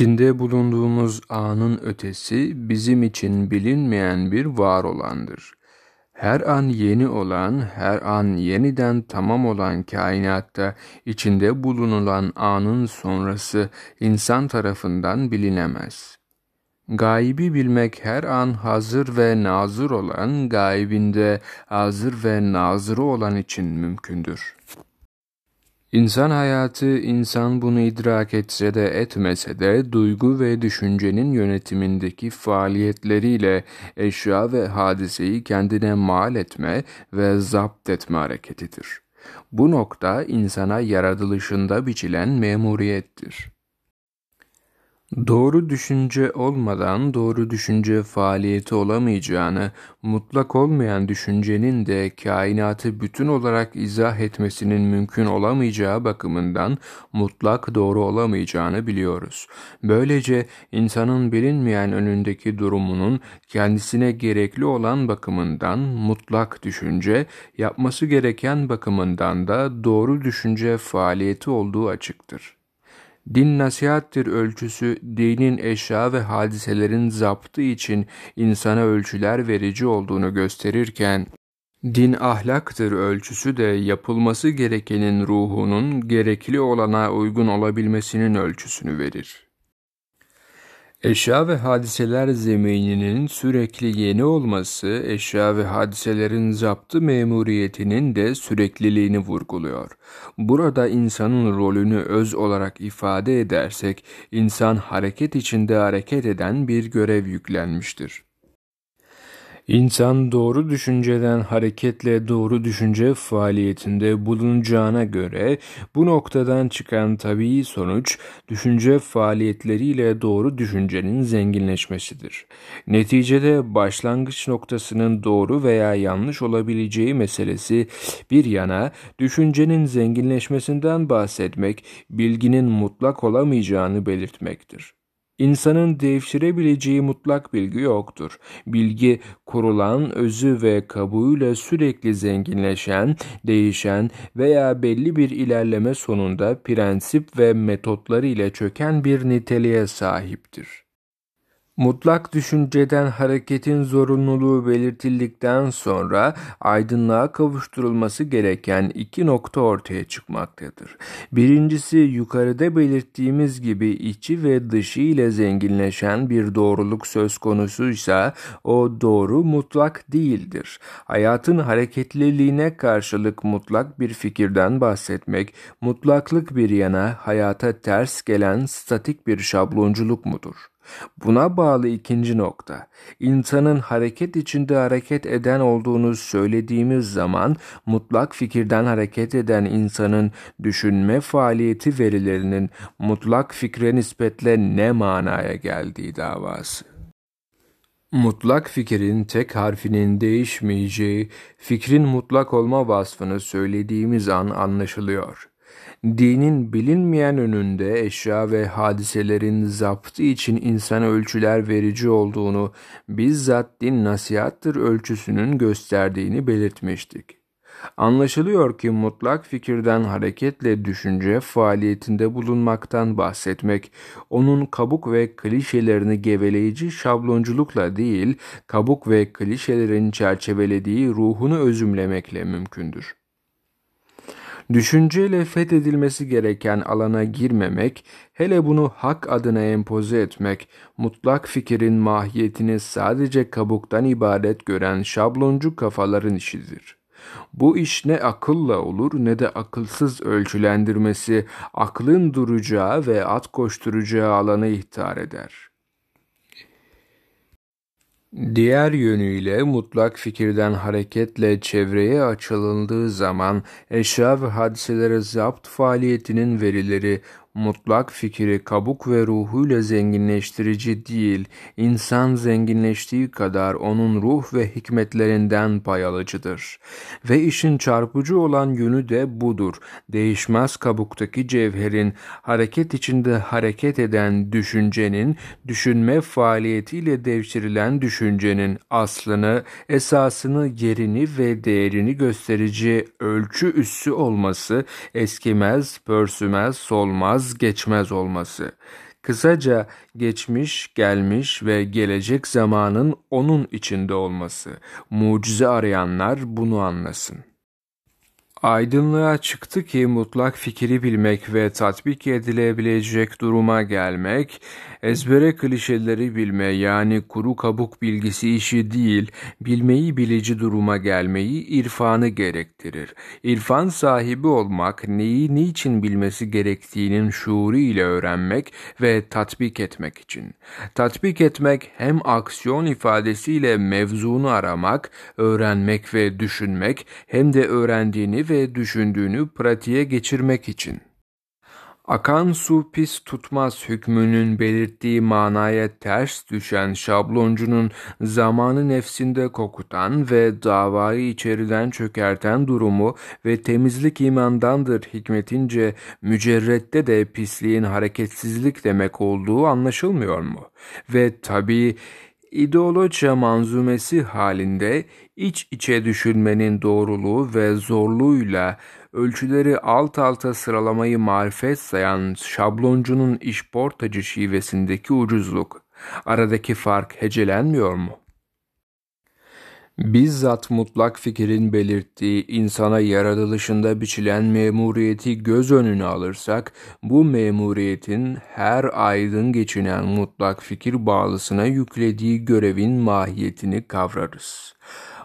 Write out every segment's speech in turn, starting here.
İçinde bulunduğumuz anın ötesi bizim için bilinmeyen bir var olandır. Her an yeni olan, her an yeniden tamam olan kainatta içinde bulunulan anın sonrası insan tarafından bilinemez. Gaybi bilmek her an hazır ve nazır olan, gaybinde hazır ve nazırı olan için mümkündür. İnsan hayatı, insan bunu idrak etse de etmese de duygu ve düşüncenin yönetimindeki faaliyetleriyle eşya ve hadiseyi kendine mal etme ve zapt etme hareketidir. Bu nokta insana yaratılışında biçilen memuriyettir. Doğru düşünce olmadan doğru düşünce faaliyeti olamayacağını, mutlak olmayan düşüncenin de kainatı bütün olarak izah etmesinin mümkün olamayacağı bakımından mutlak doğru olamayacağını biliyoruz. Böylece insanın bilinmeyen önündeki durumunun kendisine gerekli olan bakımından mutlak düşünce, yapması gereken bakımından da doğru düşünce faaliyeti olduğu açıktır. Din nasihattir ölçüsü, dinin eşya ve hadiselerin zaptı için insana ölçüler verici olduğunu gösterirken, din ahlaktır ölçüsü de yapılması gerekenin ruhunun gerekli olana uygun olabilmesinin ölçüsünü verir. Eşya ve hadiseler zemininin sürekli yeni olması, eşya ve hadiselerin zaptı memuriyetinin de sürekliliğini vurguluyor. Burada insanın rolünü öz olarak ifade edersek, insan hareket içinde hareket eden bir görev yüklenmiştir. İnsan doğru düşünceden hareketle doğru düşünce faaliyetinde bulunacağına göre bu noktadan çıkan tabii sonuç düşünce faaliyetleriyle doğru düşüncenin zenginleşmesidir. Neticede başlangıç noktasının doğru veya yanlış olabileceği meselesi bir yana düşüncenin zenginleşmesinden bahsetmek bilginin mutlak olamayacağını belirtmektir. İnsanın devşirebileceği mutlak bilgi yoktur. Bilgi kurulan, özü ve kabuğuyla sürekli zenginleşen, değişen veya belli bir ilerleme sonunda prensip ve metotları ile çöken bir niteliğe sahiptir. Mutlak düşünceden hareketin zorunluluğu belirtildikten sonra aydınlığa kavuşturulması gereken iki nokta ortaya çıkmaktadır. Birincisi yukarıda belirttiğimiz gibi içi ve dışı ile zenginleşen bir doğruluk söz konusuysa o doğru mutlak değildir. Hayatın hareketliliğine karşılık mutlak bir fikirden bahsetmek, mutlaklık bir yana hayata ters gelen statik bir şablonculuk mudur? Buna bağlı ikinci nokta, insanın hareket içinde hareket eden olduğunu söylediğimiz zaman mutlak fikirden hareket eden insanın düşünme faaliyeti verilerinin mutlak fikre nispetle ne manaya geldiği davası. Mutlak fikrin tek harfinin değişmeyeceği, fikrin mutlak olma vasfını söylediğimiz an anlaşılıyor. Dinin bilinmeyen önünde eşya ve hadiselerin zaptı için insan ölçüler verici olduğunu bizzat din nasihattır ölçüsünün gösterdiğini belirtmiştik. Anlaşılıyor ki mutlak fikirden hareketle düşünce faaliyetinde bulunmaktan bahsetmek, onun kabuk ve klişelerini geveleyici şablonculukla değil, kabuk ve klişelerin çerçevelediği ruhunu özümlemekle mümkündür. Düşünceyle fethedilmesi gereken alana girmemek, hele bunu hak adına empoze etmek, mutlak fikirin mahiyetini sadece kabuktan ibaret gören şabloncu kafaların işidir. Bu iş ne akılla olur ne de akılsız ölçülendirmesi aklın duracağı ve at koşturacağı alanı ihtar eder.'' Diğer yönüyle mutlak fikirden hareketle çevreye açılındığı zaman eşya ve hadiselere zapt faaliyetinin verileri mutlak fikri kabuk ve ruhuyla zenginleştirici değil, insan zenginleştiği kadar onun ruh ve hikmetlerinden pay alıcıdır. Ve işin çarpıcı olan yönü de budur. Değişmez kabuktaki cevherin, hareket içinde hareket eden düşüncenin, düşünme faaliyetiyle devşirilen düşüncenin aslını, esasını, yerini ve değerini gösterici ölçü üssü olması, eskimez, pörsümez, solmaz, vazgeçmez olması, Kısaca geçmiş, gelmiş ve gelecek zamanın onun içinde olması. Mucize arayanlar bunu anlasın. Aydınlığa çıktı ki mutlak fikri bilmek ve tatbik edilebilecek duruma gelmek, ezbere klişeleri bilme yani kuru kabuk bilgisi işi değil, bilmeyi bilici duruma gelmeyi irfanı gerektirir. İrfan sahibi olmak, neyi niçin bilmesi gerektiğinin şuuru ile öğrenmek ve tatbik etmek için. Tatbik etmek hem aksiyon ifadesiyle mevzunu aramak, öğrenmek ve düşünmek hem de öğrendiğini ve düşündüğünü pratiğe geçirmek için. Akan su pis tutmaz hükmünün belirttiği manaya ters düşen şabloncunun zamanı nefsinde kokutan ve davayı içeriden çökerten durumu ve temizlik imandandır hikmetince mücerrette de pisliğin hareketsizlik demek olduğu anlaşılmıyor mu? Ve tabii ideolojiya manzumesi halinde iç içe düşünmenin doğruluğu ve zorluğuyla ölçüleri alt alta sıralamayı marifet sayan şabloncunun işportacı şivesindeki ucuzluk, aradaki fark hecelenmiyor mu? Bizzat mutlak fikirin belirttiği insana yaratılışında biçilen memuriyeti göz önüne alırsak, bu memuriyetin her aydın geçinen mutlak fikir bağlısına yüklediği görevin mahiyetini kavrarız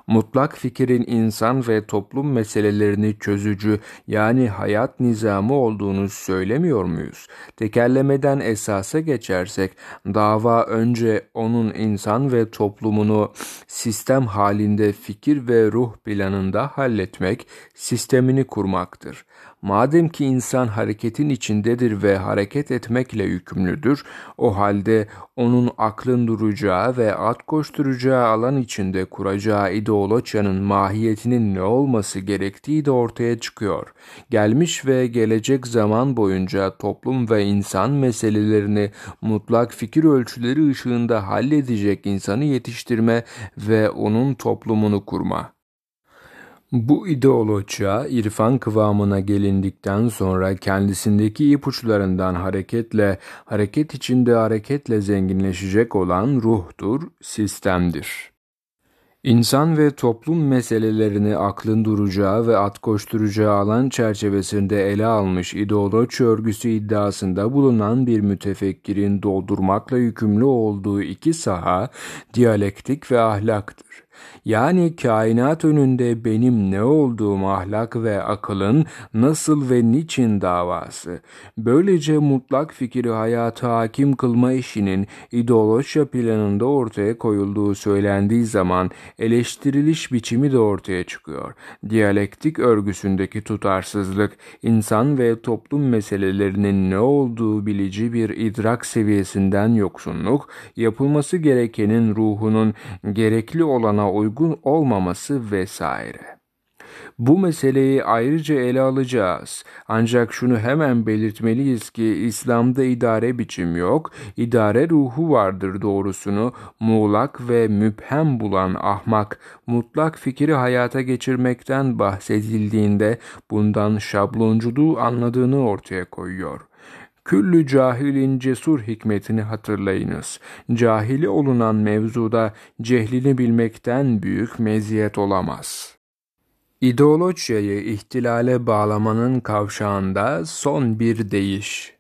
mutlak fikirin insan ve toplum meselelerini çözücü yani hayat nizamı olduğunu söylemiyor muyuz? Tekerlemeden esasa geçersek dava önce onun insan ve toplumunu sistem halinde fikir ve ruh planında halletmek, sistemini kurmaktır. Madem ki insan hareketin içindedir ve hareket etmekle yükümlüdür, o halde onun aklın duracağı ve at koşturacağı alan içinde kuracağı ideolojiyanın mahiyetinin ne olması gerektiği de ortaya çıkıyor. Gelmiş ve gelecek zaman boyunca toplum ve insan meselelerini mutlak fikir ölçüleri ışığında halledecek insanı yetiştirme ve onun toplumunu kurma. Bu ideolojiya irfan kıvamına gelindikten sonra kendisindeki ipuçlarından hareketle, hareket içinde hareketle zenginleşecek olan ruhtur, sistemdir. İnsan ve toplum meselelerini aklın duracağı ve at koşturacağı alan çerçevesinde ele almış ideoloji örgüsü iddiasında bulunan bir mütefekkirin doldurmakla yükümlü olduğu iki saha, diyalektik ve ahlaktır. Yani kainat önünde benim ne olduğum ahlak ve akılın nasıl ve niçin davası. Böylece mutlak fikri hayata hakim kılma işinin ideoloji planında ortaya koyulduğu söylendiği zaman eleştiriliş biçimi de ortaya çıkıyor. Diyalektik örgüsündeki tutarsızlık, insan ve toplum meselelerinin ne olduğu bilici bir idrak seviyesinden yoksunluk, yapılması gerekenin ruhunun gerekli olana uygun olmaması vesaire. Bu meseleyi ayrıca ele alacağız. Ancak şunu hemen belirtmeliyiz ki İslam'da idare biçim yok, idare ruhu vardır doğrusunu muğlak ve müphem bulan ahmak, mutlak fikri hayata geçirmekten bahsedildiğinde bundan şablonculuğu anladığını ortaya koyuyor. Küllü cahilin cesur hikmetini hatırlayınız. Cahili olunan mevzuda cehlini bilmekten büyük meziyet olamaz. İdeolojiyayı ihtilale bağlamanın kavşağında son bir değiş.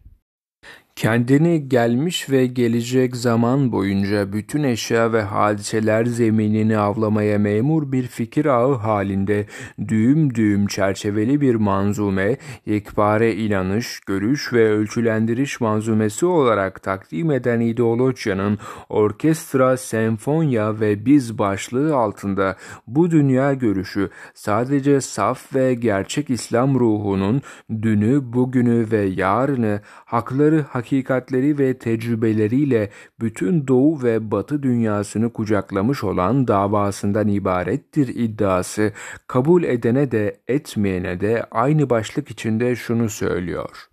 Kendini gelmiş ve gelecek zaman boyunca bütün eşya ve hadiseler zeminini avlamaya memur bir fikir ağı halinde düğüm düğüm çerçeveli bir manzume, yekpare inanış, görüş ve ölçülendiriş manzumesi olarak takdim eden ideolojiyanın orkestra, senfonya ve biz başlığı altında bu dünya görüşü sadece saf ve gerçek İslam ruhunun dünü, bugünü ve yarını hakları, hak hakikatleri ve tecrübeleriyle bütün Doğu ve Batı dünyasını kucaklamış olan davasından ibarettir iddiası kabul edene de etmeyene de aynı başlık içinde şunu söylüyor.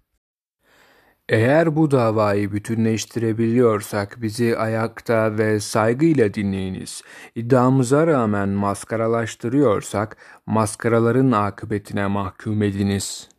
Eğer bu davayı bütünleştirebiliyorsak bizi ayakta ve saygıyla dinleyiniz. İddiamıza rağmen maskaralaştırıyorsak maskaraların akıbetine mahkum ediniz.''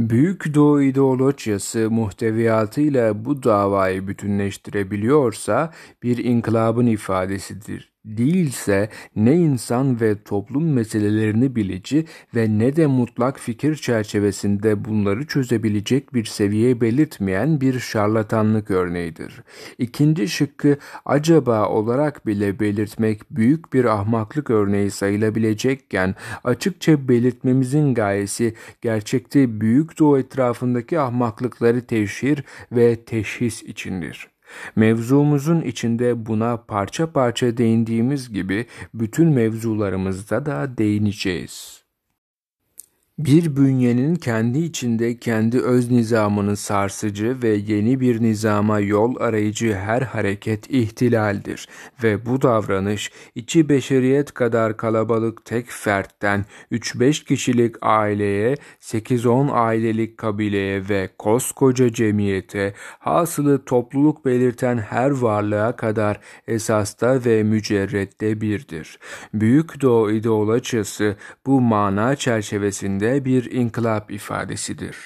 Büyük Doğu ideolojisi muhteviyatıyla bu davayı bütünleştirebiliyorsa bir inkılabın ifadesidir değilse ne insan ve toplum meselelerini bilici ve ne de mutlak fikir çerçevesinde bunları çözebilecek bir seviye belirtmeyen bir şarlatanlık örneğidir. İkinci şıkkı acaba olarak bile belirtmek büyük bir ahmaklık örneği sayılabilecekken açıkça belirtmemizin gayesi gerçekte büyük doğu etrafındaki ahmaklıkları teşhir ve teşhis içindir. Mevzumuzun içinde buna parça parça değindiğimiz gibi bütün mevzularımızda da değineceğiz. Bir bünyenin kendi içinde kendi öz nizamını sarsıcı ve yeni bir nizama yol arayıcı her hareket ihtilaldir ve bu davranış içi beşeriyet kadar kalabalık tek fertten 3-5 kişilik aileye, 8-10 ailelik kabileye ve koskoca cemiyete, hasılı topluluk belirten her varlığa kadar esasta ve mücerrette birdir. Büyük Doğu ideolojisi bu mana çerçevesinde bir inkılap ifadesidir.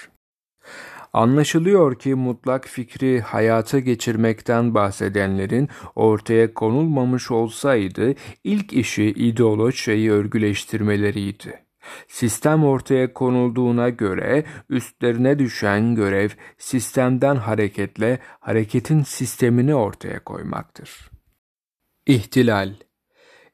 Anlaşılıyor ki mutlak fikri hayata geçirmekten bahsedenlerin ortaya konulmamış olsaydı ilk işi ideolojiyi örgüleştirmeleriydi. Sistem ortaya konulduğuna göre üstlerine düşen görev sistemden hareketle hareketin sistemini ortaya koymaktır. İhtilal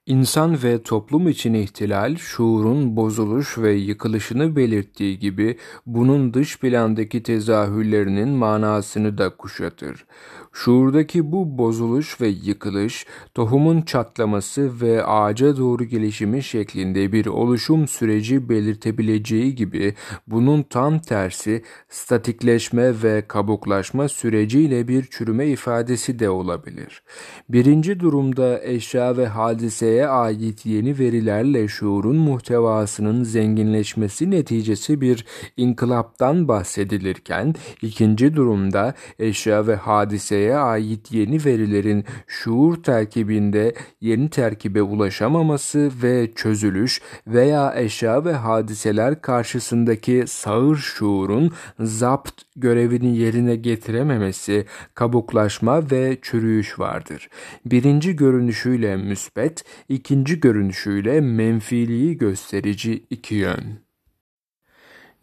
İnsan ve toplum için ihtilal, şuurun bozuluş ve yıkılışını belirttiği gibi bunun dış plandaki tezahürlerinin manasını da kuşatır. Şuurdaki bu bozuluş ve yıkılış, tohumun çatlaması ve ağaca doğru gelişimi şeklinde bir oluşum süreci belirtebileceği gibi bunun tam tersi statikleşme ve kabuklaşma süreciyle bir çürüme ifadesi de olabilir. Birinci durumda eşya ve hadiseye ait yeni verilerle şuurun muhtevasının zenginleşmesi neticesi bir inkılaptan bahsedilirken, ikinci durumda eşya ve hadiseye çevreye ait yeni verilerin şuur terkibinde yeni terkibe ulaşamaması ve çözülüş veya eşya ve hadiseler karşısındaki sağır şuurun zapt görevini yerine getirememesi, kabuklaşma ve çürüyüş vardır. Birinci görünüşüyle müsbet, ikinci görünüşüyle menfiliği gösterici iki yön.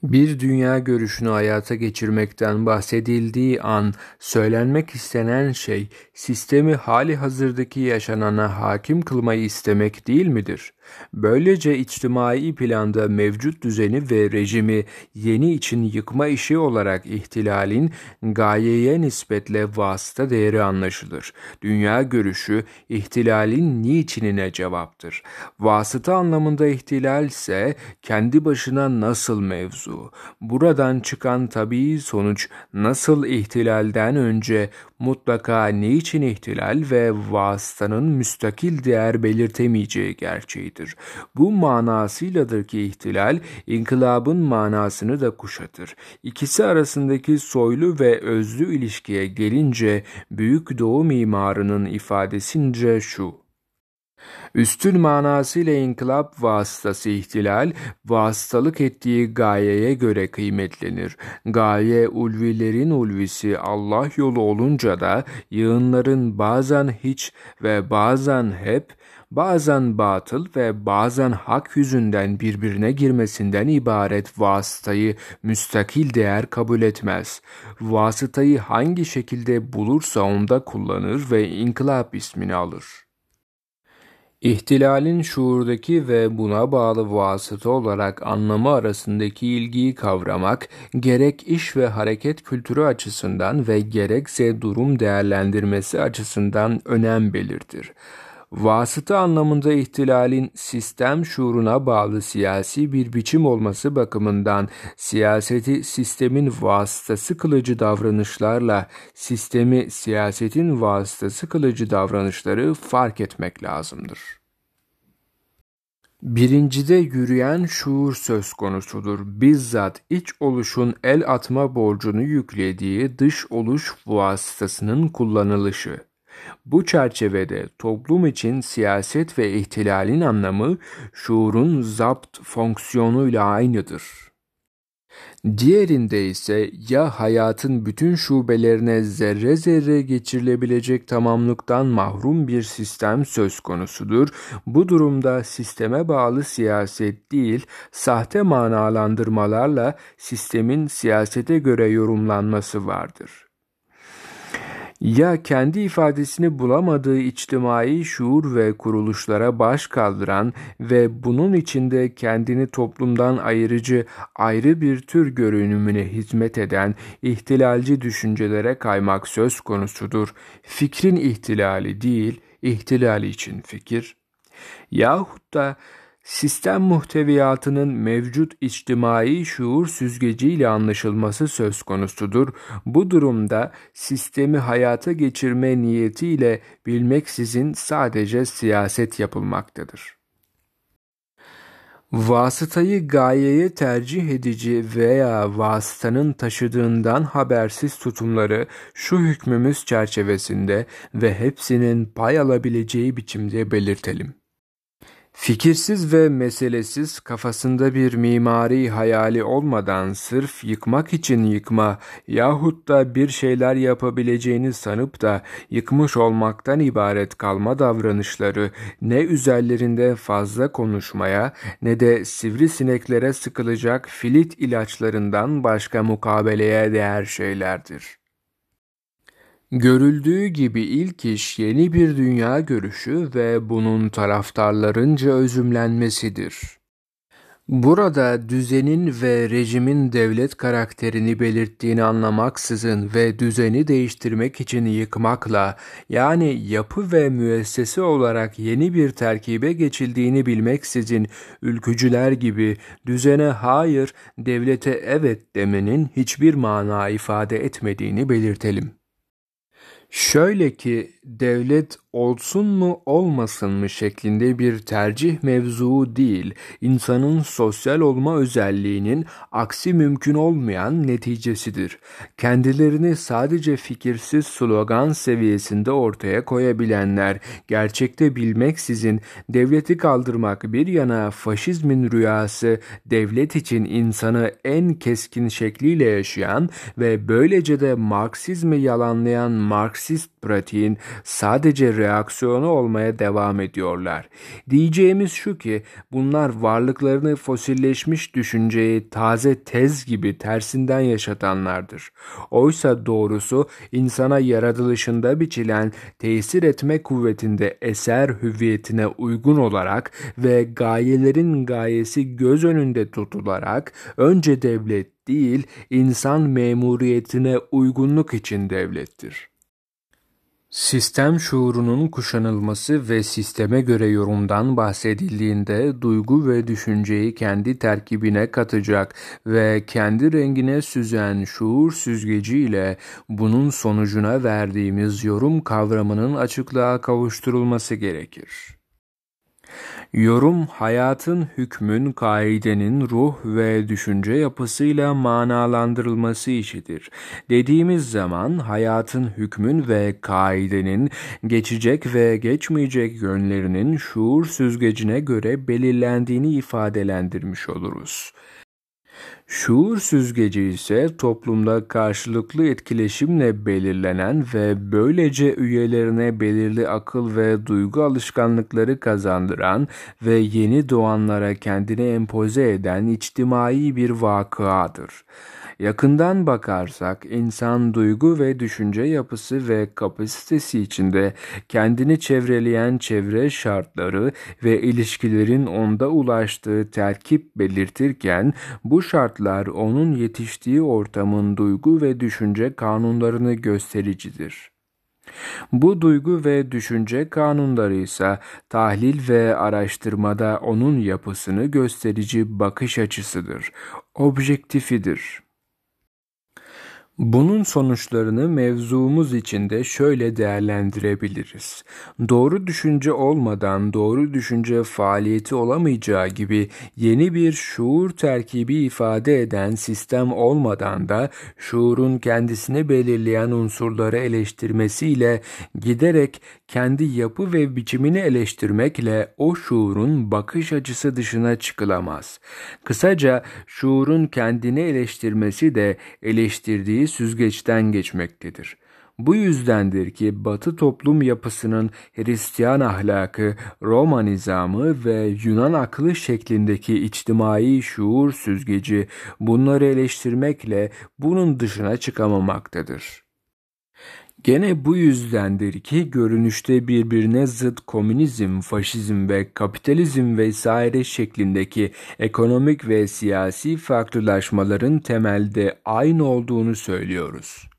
Bir dünya görüşünü hayata geçirmekten bahsedildiği an söylenmek istenen şey sistemi hali hazırdaki yaşanana hakim kılmayı istemek değil midir? Böylece içtimai planda mevcut düzeni ve rejimi yeni için yıkma işi olarak ihtilalin gayeye nispetle vasıta değeri anlaşılır. Dünya görüşü ihtilalin niçinine cevaptır. Vasıta anlamında ihtilal ise kendi başına nasıl mevzu. Buradan çıkan tabii sonuç nasıl ihtilalden önce mutlaka niçin ihtilal ve vasıtanın müstakil değer belirtemeyeceği gerçeğidir. Bu manasıyladır ki ihtilal, inkılabın manasını da kuşatır. İkisi arasındaki soylu ve özlü ilişkiye gelince Büyük Doğu mimarının ifadesince şu. Üstün manasıyla inkılap vasıtası ihtilal, vasıtalık ettiği gayeye göre kıymetlenir. Gaye ulvilerin ulvisi Allah yolu olunca da yığınların bazen hiç ve bazen hep, bazen batıl ve bazen hak yüzünden birbirine girmesinden ibaret vasıtayı müstakil değer kabul etmez. Vasıtayı hangi şekilde bulursa onda kullanır ve inkılap ismini alır. İhtilalin şuurdaki ve buna bağlı vasıta olarak anlamı arasındaki ilgiyi kavramak, gerek iş ve hareket kültürü açısından ve gerekse durum değerlendirmesi açısından önem belirtir. Vasıta anlamında ihtilalin sistem şuuruna bağlı siyasi bir biçim olması bakımından siyaseti sistemin vasıtası kılıcı davranışlarla sistemi siyasetin vasıtası kılıcı davranışları fark etmek lazımdır. Birincide yürüyen şuur söz konusudur. Bizzat iç oluşun el atma borcunu yüklediği dış oluş vasıtasının kullanılışı. Bu çerçevede toplum için siyaset ve ihtilalin anlamı şuurun zapt fonksiyonuyla aynıdır. Diğerinde ise ya hayatın bütün şubelerine zerre zerre geçirilebilecek tamamlıktan mahrum bir sistem söz konusudur. Bu durumda sisteme bağlı siyaset değil, sahte manalandırmalarla sistemin siyasete göre yorumlanması vardır ya kendi ifadesini bulamadığı içtimai şuur ve kuruluşlara baş kaldıran ve bunun içinde kendini toplumdan ayırıcı ayrı bir tür görünümüne hizmet eden ihtilalci düşüncelere kaymak söz konusudur. Fikrin ihtilali değil, ihtilali için fikir. Yahut da sistem muhteviyatının mevcut içtimai şuur süzgeciyle anlaşılması söz konusudur. Bu durumda sistemi hayata geçirme niyetiyle bilmeksizin sadece siyaset yapılmaktadır. Vasıtayı gayeye tercih edici veya vasıtanın taşıdığından habersiz tutumları şu hükmümüz çerçevesinde ve hepsinin pay alabileceği biçimde belirtelim. Fikirsiz ve meselesiz kafasında bir mimari hayali olmadan sırf yıkmak için yıkma yahut da bir şeyler yapabileceğini sanıp da yıkmış olmaktan ibaret kalma davranışları ne üzerlerinde fazla konuşmaya ne de sivrisineklere sıkılacak filit ilaçlarından başka mukabeleye değer şeylerdir. Görüldüğü gibi ilk iş yeni bir dünya görüşü ve bunun taraftarlarınca özümlenmesidir. Burada düzenin ve rejimin devlet karakterini belirttiğini anlamaksızın ve düzeni değiştirmek için yıkmakla yani yapı ve müessese olarak yeni bir terkibe geçildiğini bilmeksizin ülkücüler gibi düzene hayır, devlete evet demenin hiçbir mana ifade etmediğini belirtelim. Şöyle ki devlet olsun mu olmasın mı şeklinde bir tercih mevzuu değil, insanın sosyal olma özelliğinin aksi mümkün olmayan neticesidir. Kendilerini sadece fikirsiz slogan seviyesinde ortaya koyabilenler, gerçekte bilmeksizin devleti kaldırmak bir yana faşizmin rüyası, devlet için insanı en keskin şekliyle yaşayan ve böylece de Marksizmi yalanlayan Marksist pratiğin sadece reaksiyonu olmaya devam ediyorlar. Diyeceğimiz şu ki bunlar varlıklarını fosilleşmiş düşünceyi taze tez gibi tersinden yaşatanlardır. Oysa doğrusu insana yaratılışında biçilen tesir etme kuvvetinde eser hüviyetine uygun olarak ve gayelerin gayesi göz önünde tutularak önce devlet değil insan memuriyetine uygunluk için devlettir. Sistem şuurunun kuşanılması ve sisteme göre yorumdan bahsedildiğinde duygu ve düşünceyi kendi terkibine katacak ve kendi rengine süzen şuur süzgeciyle bunun sonucuna verdiğimiz yorum kavramının açıklığa kavuşturulması gerekir. Yorum, hayatın hükmün, kaidenin ruh ve düşünce yapısıyla manalandırılması işidir. Dediğimiz zaman hayatın hükmün ve kaidenin geçecek ve geçmeyecek yönlerinin şuur süzgecine göre belirlendiğini ifadelendirmiş oluruz. Şuur süzgeci ise toplumda karşılıklı etkileşimle belirlenen ve böylece üyelerine belirli akıl ve duygu alışkanlıkları kazandıran ve yeni doğanlara kendini empoze eden içtimai bir vakıadır. Yakından bakarsak insan duygu ve düşünce yapısı ve kapasitesi içinde kendini çevreleyen çevre şartları ve ilişkilerin onda ulaştığı terkip belirtirken bu şartlar onun yetiştiği ortamın duygu ve düşünce kanunlarını göstericidir. Bu duygu ve düşünce kanunları ise tahlil ve araştırmada onun yapısını gösterici bakış açısıdır, objektifidir. Bunun sonuçlarını mevzumuz içinde şöyle değerlendirebiliriz. Doğru düşünce olmadan doğru düşünce faaliyeti olamayacağı gibi yeni bir şuur terkibi ifade eden sistem olmadan da şuurun kendisini belirleyen unsurları eleştirmesiyle giderek kendi yapı ve biçimini eleştirmekle o şuurun bakış açısı dışına çıkılamaz. Kısaca şuurun kendini eleştirmesi de eleştirdiği süzgeçten geçmektedir. Bu yüzdendir ki Batı toplum yapısının Hristiyan ahlakı, Roma nizamı ve Yunan aklı şeklindeki içtimai şuur süzgeci bunları eleştirmekle bunun dışına çıkamamaktadır. Gene bu yüzdendir ki görünüşte birbirine zıt komünizm, faşizm ve kapitalizm vesaire şeklindeki ekonomik ve siyasi farklılaşmaların temelde aynı olduğunu söylüyoruz.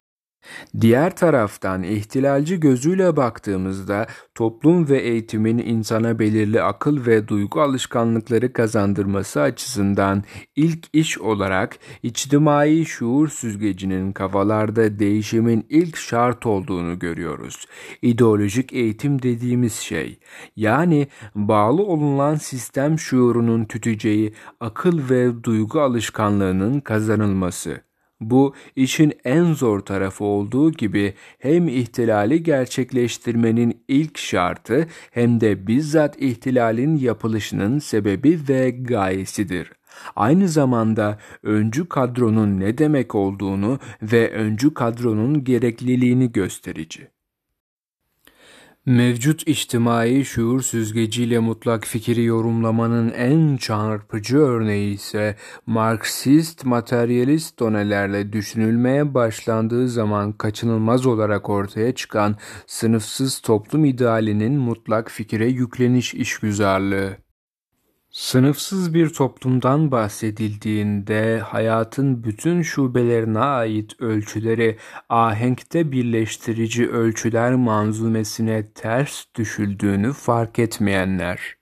Diğer taraftan ihtilalci gözüyle baktığımızda toplum ve eğitimin insana belirli akıl ve duygu alışkanlıkları kazandırması açısından ilk iş olarak içtimai şuur süzgecinin kafalarda değişimin ilk şart olduğunu görüyoruz. İdeolojik eğitim dediğimiz şey yani bağlı olunan sistem şuurunun tüteceği akıl ve duygu alışkanlığının kazanılması. Bu işin en zor tarafı olduğu gibi hem ihtilali gerçekleştirmenin ilk şartı hem de bizzat ihtilalin yapılışının sebebi ve gayesidir. Aynı zamanda öncü kadronun ne demek olduğunu ve öncü kadronun gerekliliğini gösterici. Mevcut içtimai şuur süzgeciyle mutlak fikri yorumlamanın en çarpıcı örneği ise Marksist materyalist donelerle düşünülmeye başlandığı zaman kaçınılmaz olarak ortaya çıkan sınıfsız toplum idealinin mutlak fikire yükleniş işgüzarlığı. Sınıfsız bir toplumdan bahsedildiğinde hayatın bütün şubelerine ait ölçüleri ahenkte birleştirici ölçüler manzumesine ters düşüldüğünü fark etmeyenler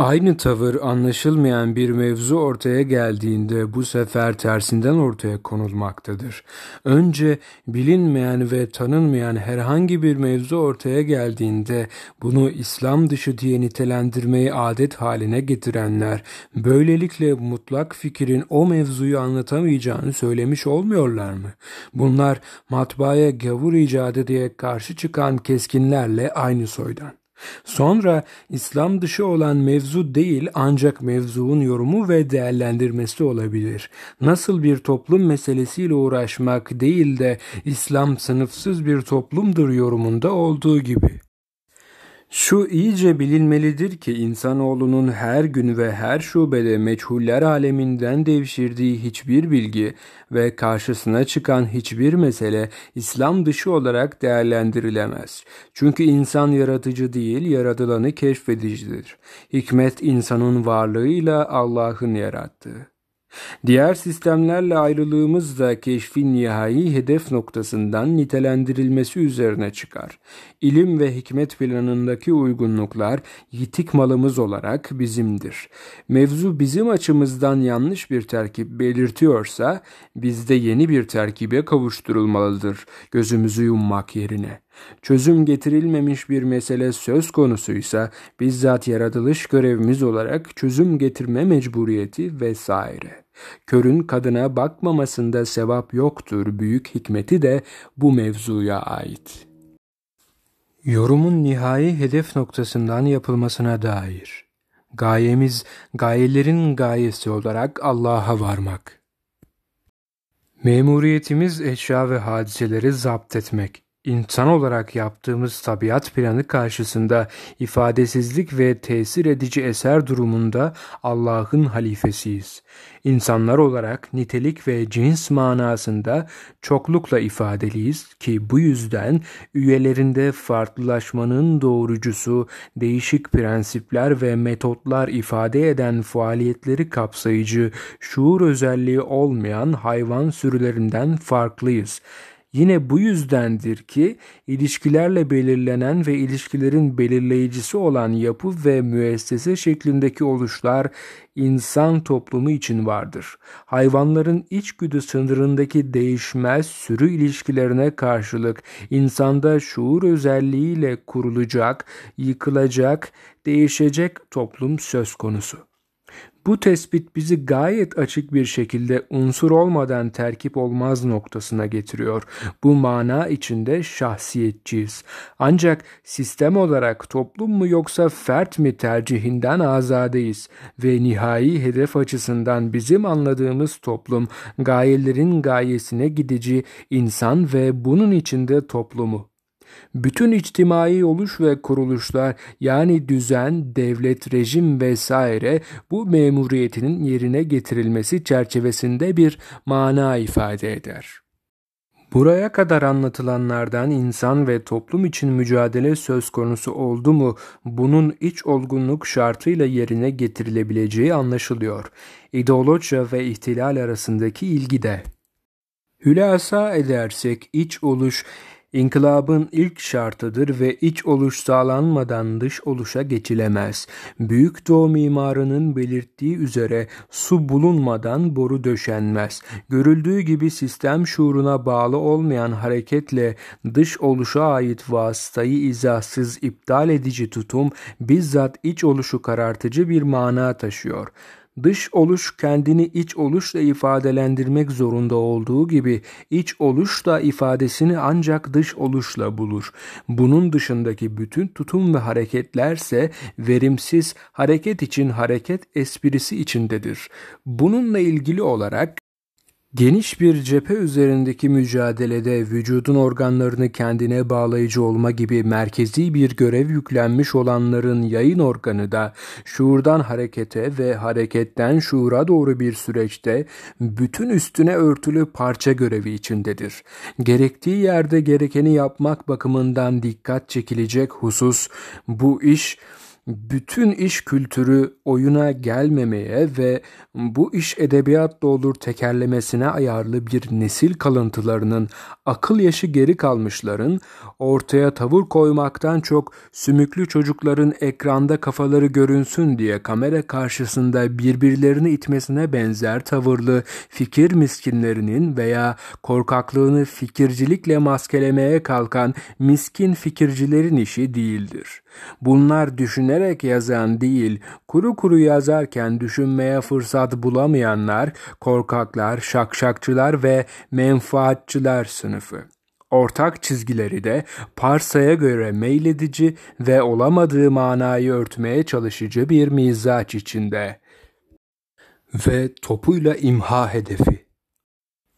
Aynı tavır anlaşılmayan bir mevzu ortaya geldiğinde bu sefer tersinden ortaya konulmaktadır. Önce bilinmeyen ve tanınmayan herhangi bir mevzu ortaya geldiğinde bunu İslam dışı diye nitelendirmeyi adet haline getirenler böylelikle mutlak fikrin o mevzuyu anlatamayacağını söylemiş olmuyorlar mı? Bunlar matbaaya gavur icadı diye karşı çıkan keskinlerle aynı soydan. Sonra İslam dışı olan mevzu değil ancak mevzuun yorumu ve değerlendirmesi olabilir. Nasıl bir toplum meselesiyle uğraşmak değil de İslam sınıfsız bir toplumdur yorumunda olduğu gibi. Şu iyice bilinmelidir ki insanoğlunun her gün ve her şubede meçhuller aleminden devşirdiği hiçbir bilgi ve karşısına çıkan hiçbir mesele İslam dışı olarak değerlendirilemez. Çünkü insan yaratıcı değil, yaratılanı keşfedicidir. Hikmet insanın varlığıyla Allah'ın yarattığı. Diğer sistemlerle ayrılığımız da keşfin nihai hedef noktasından nitelendirilmesi üzerine çıkar. İlim ve hikmet planındaki uygunluklar yitik malımız olarak bizimdir. Mevzu bizim açımızdan yanlış bir terkip belirtiyorsa bizde yeni bir terkibe kavuşturulmalıdır gözümüzü yummak yerine. Çözüm getirilmemiş bir mesele söz konusuysa bizzat yaratılış görevimiz olarak çözüm getirme mecburiyeti vesaire. Körün kadına bakmamasında sevap yoktur büyük hikmeti de bu mevzuya ait. Yorumun nihai hedef noktasından yapılmasına dair. Gayemiz gayelerin gayesi olarak Allah'a varmak. Memuriyetimiz eşya ve hadiseleri zapt etmek. İnsan olarak yaptığımız tabiat planı karşısında ifadesizlik ve tesir edici eser durumunda Allah'ın halifesiyiz. İnsanlar olarak nitelik ve cins manasında çoklukla ifadeliyiz ki bu yüzden üyelerinde farklılaşmanın doğrucusu değişik prensipler ve metotlar ifade eden faaliyetleri kapsayıcı şuur özelliği olmayan hayvan sürülerinden farklıyız Yine bu yüzdendir ki ilişkilerle belirlenen ve ilişkilerin belirleyicisi olan yapı ve müessese şeklindeki oluşlar insan toplumu için vardır. Hayvanların içgüdü sınırındaki değişmez sürü ilişkilerine karşılık insanda şuur özelliğiyle kurulacak, yıkılacak, değişecek toplum söz konusu. Bu tespit bizi gayet açık bir şekilde unsur olmadan terkip olmaz noktasına getiriyor. Bu mana içinde şahsiyetçiyiz. Ancak sistem olarak toplum mu yoksa fert mi tercihinden azadeyiz ve nihai hedef açısından bizim anladığımız toplum gayelerin gayesine gidici insan ve bunun içinde toplumu. Bütün içtimai oluş ve kuruluşlar yani düzen, devlet, rejim vesaire bu memuriyetinin yerine getirilmesi çerçevesinde bir mana ifade eder. Buraya kadar anlatılanlardan insan ve toplum için mücadele söz konusu oldu mu bunun iç olgunluk şartıyla yerine getirilebileceği anlaşılıyor. İdeolojya ve ihtilal arasındaki ilgi de. Hülasa edersek iç oluş İnkılabın ilk şartıdır ve iç oluş sağlanmadan dış oluşa geçilemez. Büyük Doğu mimarının belirttiği üzere su bulunmadan boru döşenmez. Görüldüğü gibi sistem şuuruna bağlı olmayan hareketle dış oluşa ait vasıtayı izahsız iptal edici tutum bizzat iç oluşu karartıcı bir mana taşıyor. Dış oluş kendini iç oluşla ifadelendirmek zorunda olduğu gibi iç oluş da ifadesini ancak dış oluşla bulur. Bunun dışındaki bütün tutum ve hareketlerse verimsiz hareket için hareket esprisi içindedir. Bununla ilgili olarak Geniş bir cephe üzerindeki mücadelede vücudun organlarını kendine bağlayıcı olma gibi merkezi bir görev yüklenmiş olanların yayın organı da şuurdan harekete ve hareketten şuura doğru bir süreçte bütün üstüne örtülü parça görevi içindedir. Gerektiği yerde gerekeni yapmak bakımından dikkat çekilecek husus bu iş bütün iş kültürü oyuna gelmemeye ve bu iş edebiyatla olur tekerlemesine ayarlı bir nesil kalıntılarının akıl yaşı geri kalmışların ortaya tavır koymaktan çok sümüklü çocukların ekranda kafaları görünsün diye kamera karşısında birbirlerini itmesine benzer tavırlı fikir miskinlerinin veya korkaklığını fikircilikle maskelemeye kalkan miskin fikircilerin işi değildir. Bunlar düşünerek yazan değil, kuru kuru yazarken düşünmeye fırsat bulamayanlar, korkaklar, şakşakçılar ve menfaatçılar sınıfı. Ortak çizgileri de parsaya göre meyledici ve olamadığı manayı örtmeye çalışıcı bir mizaç içinde. Ve topuyla imha hedefi.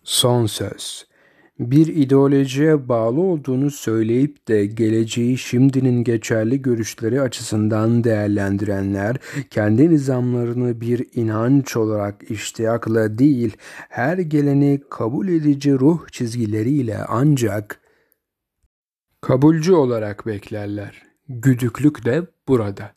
Son söz bir ideolojiye bağlı olduğunu söyleyip de geleceği şimdinin geçerli görüşleri açısından değerlendirenler, kendi nizamlarını bir inanç olarak iştiyakla değil, her geleni kabul edici ruh çizgileriyle ancak kabulcü olarak beklerler. Güdüklük de burada.